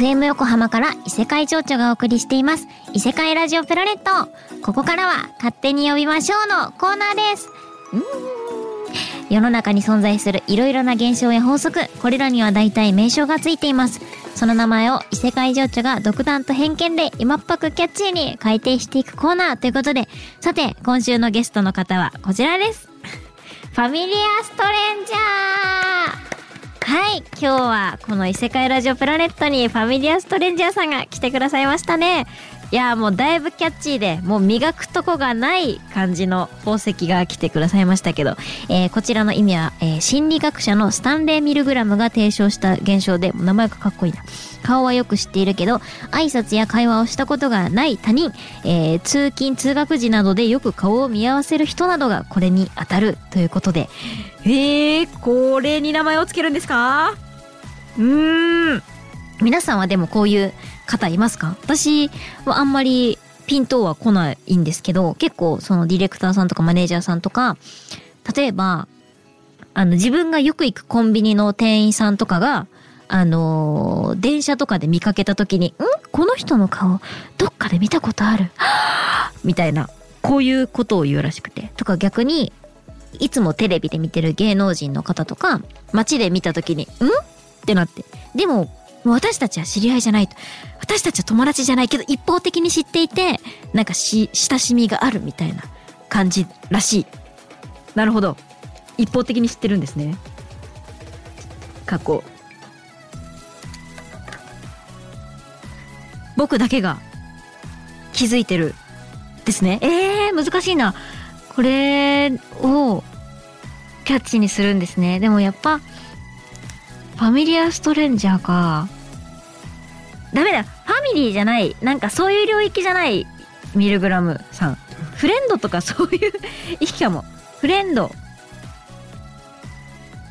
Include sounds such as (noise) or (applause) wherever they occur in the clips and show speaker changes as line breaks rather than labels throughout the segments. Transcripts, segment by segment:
FM 横浜から異世界情緒がお送りしています。異世界ラジオプラネット。ここからは勝手に呼びましょうのコーナーです。世の中に存在するいろいろな現象や法則。これらには大体名称がついています。その名前を異世界情緒が独断と偏見で今っぽくキャッチーに改定していくコーナーということで。さて今週のゲストの方はこちらです。ファミリアストレンジャー。はい今日はこの異世界ラジオプラネットにファミリアストレンジャーさんが来てくださいましたね。いやもうだいぶキャッチーでもう磨くとこがない感じの宝石が来てくださいましたけど、えーこちらの意味は、えー心理学者のスタンレー・ミルグラムが提唱した現象で名前がかっこいいな。顔はよく知っているけど挨拶や会話をしたことがない他人、えー通勤通学時などでよく顔を見合わせる人などがこれに当たるということで。えー、これに名前をつけるんですか？うーん。皆さんはでもこういう方いますか？私はあんまりピントは来ないんですけど結構そのディレクターさんとかマネージャーさんとか例えばあの自分がよく行くコンビニの店員さんとかがあのー電車とかで見かけた時に「ん？この人の顔どっかで見たことある」(gasps) みたいなこういうことを言うらしくて。とか逆にいつもテレビで見てる芸能人の方とか街で見た時に「ん?」ってなって。でももう私たちは知り合いじゃないと。私たちは友達じゃないけど一方的に知っていてなんかし親しみがあるみたいな感じらしい。なるほど。一方的に知ってるんですね。過去僕だけが気づいてるですね。えー、難しいな。これをキャッチにするんですね。でもやっぱファミリアストレンジャーか。ダメだ。ファミリーじゃない。なんかそういう領域じゃない。ミルグラムさん。フレンドとか (laughs) そういう意識かも。フレンド。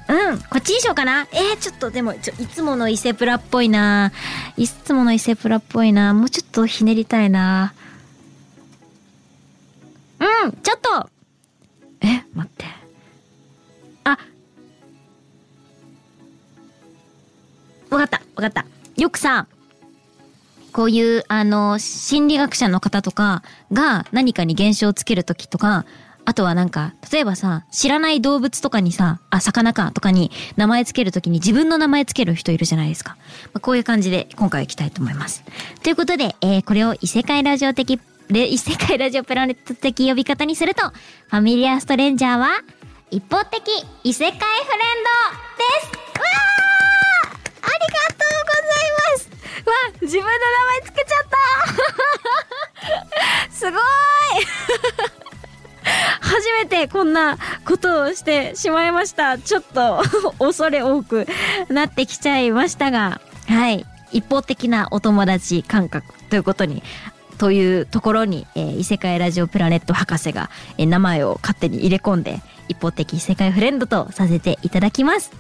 うん。こっちにしようかな。えー、ちょっとでもちょいつもの伊勢プラっぽいな。いつもの伊勢プラっぽいな。もうちょっとひねりたいな。うん。ちょっと。え待って。あ。わかった。わかった。よくさこういうあの心理学者の方とかが何かに現象をつける時とかあとはなんか例えばさ知らない動物とかにさあ魚かとかに名前つける時に自分の名前つける人いるじゃないですか、まあこういう感じで今回いきたいと思います。ということで、えーこれを異世界ラジオ的異世界ラジオプラネット的呼び方にするとファミリアストレンジャーは一方的異世界フレンドでこんなことをしてしまいました。ちょっと (laughs) 恐れ多くなってきちゃいましたがはい。一方的なお友達感覚ということにというところに、えー異世界ラジオプラネット博士が、えー名前を勝手に入れ込んで一方的異世界フレンドとさせていただきます。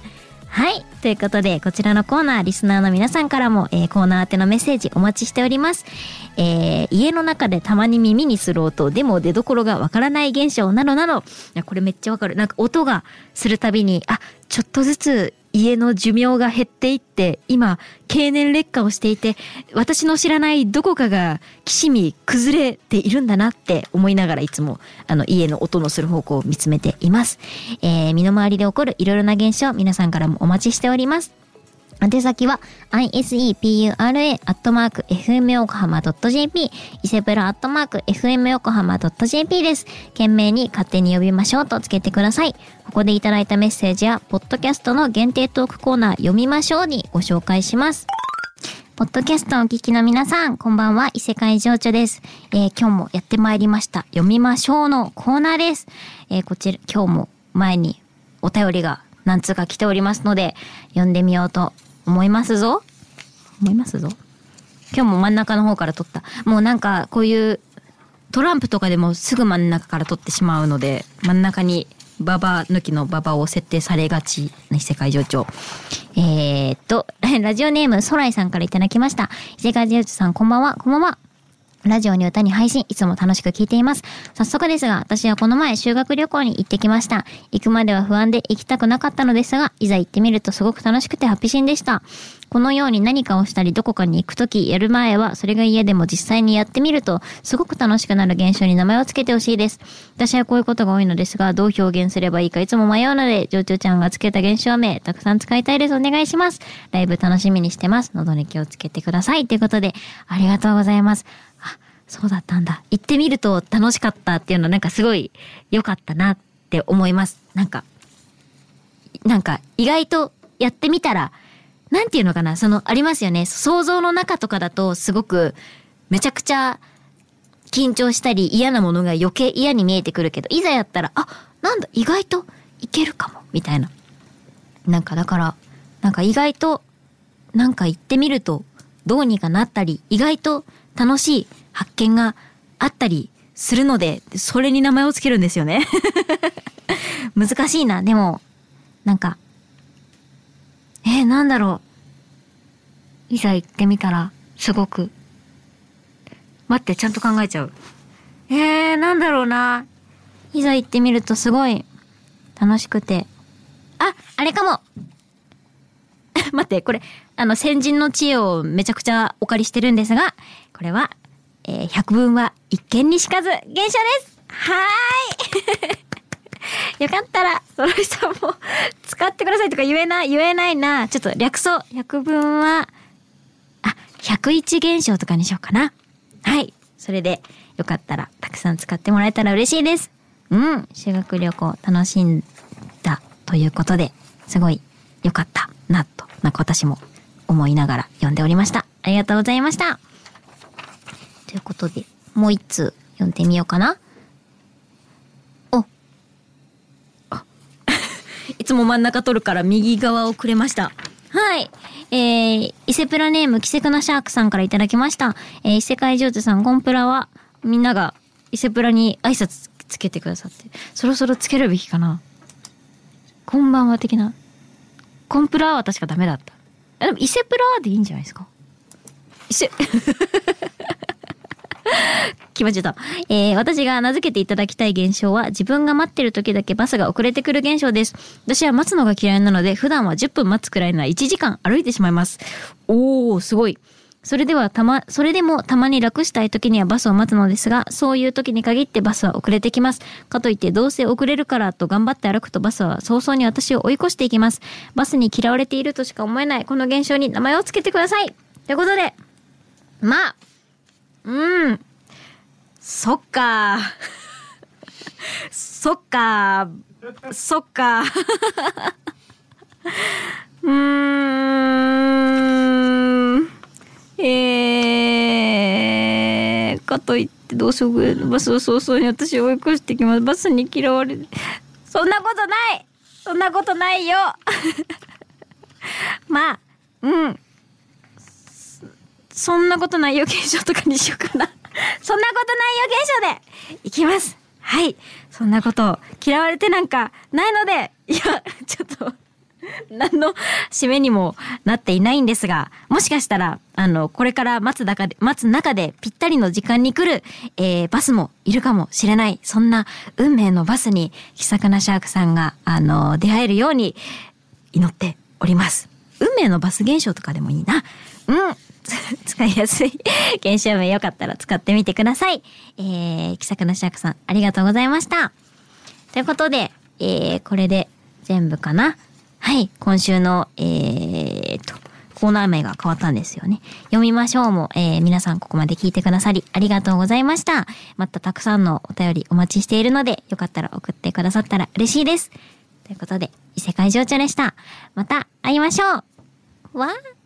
はい。ということで、こちらのコーナー、リスナーの皆さんからも、えーコーナー宛てのメッセージお待ちしております。えー家の中でたまに耳にする音、でも出どころがわからない現象などなど、いやこれめっちゃわかる。なんか音がするたびに、あ、ちょっとずつ家の寿命が減っていって、今、経年劣化をしていて、私の知らないどこかが、きしみ、崩れているんだなって思いながらいつも、あの、家の音のする方向を見つめています。えー身の回りで起こるいろいろな現象、皆さんからもお待ちしております。宛先は isepura.fmyokohama.jp 伊勢プラ .fmyokohama.jp です。懸命に勝手に呼びましょうとつけてください。ここでいただいたメッセージや、ポッドキャストの限定トークコーナー読みましょうにご紹介します。ポッドキャストをお聞きの皆さん、こんばんは、異世界情緒です。えー今日もやってまいりました、読みましょうのコーナーです。えーこちら、今日も前にお便りが何通か来ておりますので、読んでみようと思いますぞ。思いますぞ。今日も真ん中の方から撮った。もうなんか、こういうトランプとかでもすぐ真ん中から撮ってしまうので真ん中にババ抜きのババを設定されがちな異世界情緒えー、っと (laughs) ラジオネームソライさんから頂きました異世界情緒さんこんばんはこんばんはラジオに歌に配信、いつも楽しく聞いています。早速ですが、私はこの前修学旅行に行ってきました。行くまでは不安で行きたくなかったのですが、いざ行ってみるとすごく楽しくてハッピシンでした。このように何かをしたりどこかに行くとき、やる前はそれが嫌でも実際にやってみると、すごく楽しくなる現象に名前をつけてほしいです。私はこういうことが多いのですが、どう表現すればいいかいつも迷うので、ジョジョちゃんがつけた現象名、たくさん使いたいです。お願いします。ライブ楽しみにしてます。喉に気をつけてください。ということで、ありがとうございます。そうだったんだ。行ってみると楽しかったっていうのはなんかすごい良かったなって思います。なんか、なんか意外とやってみたら、なんていうのかな、そのありますよね。想像の中とかだとすごくめちゃくちゃ緊張したり嫌なものが余計嫌に見えてくるけど、いざやったら、あ、なんだ、意外といけるかも、みたいな。なんかだから、なんか意外と、なんか行ってみるとどうにかなったり、意外と楽しい発見があったりするので、それに名前をつけるんですよね。(laughs) 難しいな。でも、なんか、え、なんだろう。いざ行ってみたら、すごく。待って、ちゃんと考えちゃう。えー、なんだろうな。いざ行ってみるとすごい楽しくて。あ、あれかも (laughs) 待って、これ、あの、先人の知恵をめちゃくちゃお借りしてるんですが、これは、えー、百聞は一見にしかず、現象ですはーい (laughs) よかったら、その人も使ってくださいとか言えない、言えないな。ちょっと略そう。百聞は、あ、101現象とかにしようかな。はい。それで、よかったら、たくさん使ってもらえたら嬉しいです。うん。修学旅行楽しんだということで、すごい良かったな、と、なんか私も思いながら読んでおりました。ありがとうございました。ということで、もう一通読んでみようかな。お。あ (laughs) いつも真ん中取るから右側をくれました。はい。えー、伊勢プラネーム、キセクナシャークさんからいただきました。えー、異世界上手さん、コンプラは、みんなが伊勢プラに挨拶つけてくださって、そろそろつけるべきかな。こんばんは的な。コンプラは確かダメだった。あでも伊勢プラでいいんじゃないですか？伊勢、(laughs) 決まっちゃった。えー、私が名付けていただきたい現象は、自分が待ってる時だけバスが遅れてくる現象です。私は待つのが嫌いなので、普段は10分待つくらいなら1時間歩いてしまいます。おー、すごい。それではたま、それでもたまに楽したい時にはバスを待つのですが、そういう時に限ってバスは遅れてきます。かといってどうせ遅れるからと頑張って歩くとバスは早々に私を追い越していきます。バスに嫌われているとしか思えないこの現象に名前をつけてください。ということで、まあ、そっか。そっか。そっか。うん。えー、かといってどうしようバスを早々に私を追い越してきます。バスに嫌われ。そんなことないそんなことないよまあ、うん。そんなことないよ (laughs) 現象とかにしようかな。(laughs) そんなことないよ現象でいきます。はい。そんなこと嫌われてなんかないので、いや、ちょっと、何の締めにもなっていないんですが、もしかしたら、あの、これから待つ中で、待つ中でぴったりの時間に来る、えー、バスもいるかもしれない。そんな運命のバスに、気さくなシャークさんが、あの、出会えるように祈っております。運命のバス現象とかでもいいな。うん。(laughs) 使いやすい現象名よかったら使ってみてください。えー、気さくなシャークさん、ありがとうございました。ということで、えー、これで全部かな。はい、今週の、えーと、コーナー名が変わったんですよね。読みましょうも、えー、皆さんここまで聞いてくださりありがとうございました。またたくさんのお便りお待ちしているので、よかったら送ってくださったら嬉しいです。ということで、異世界情緒でした。また会いましょうわー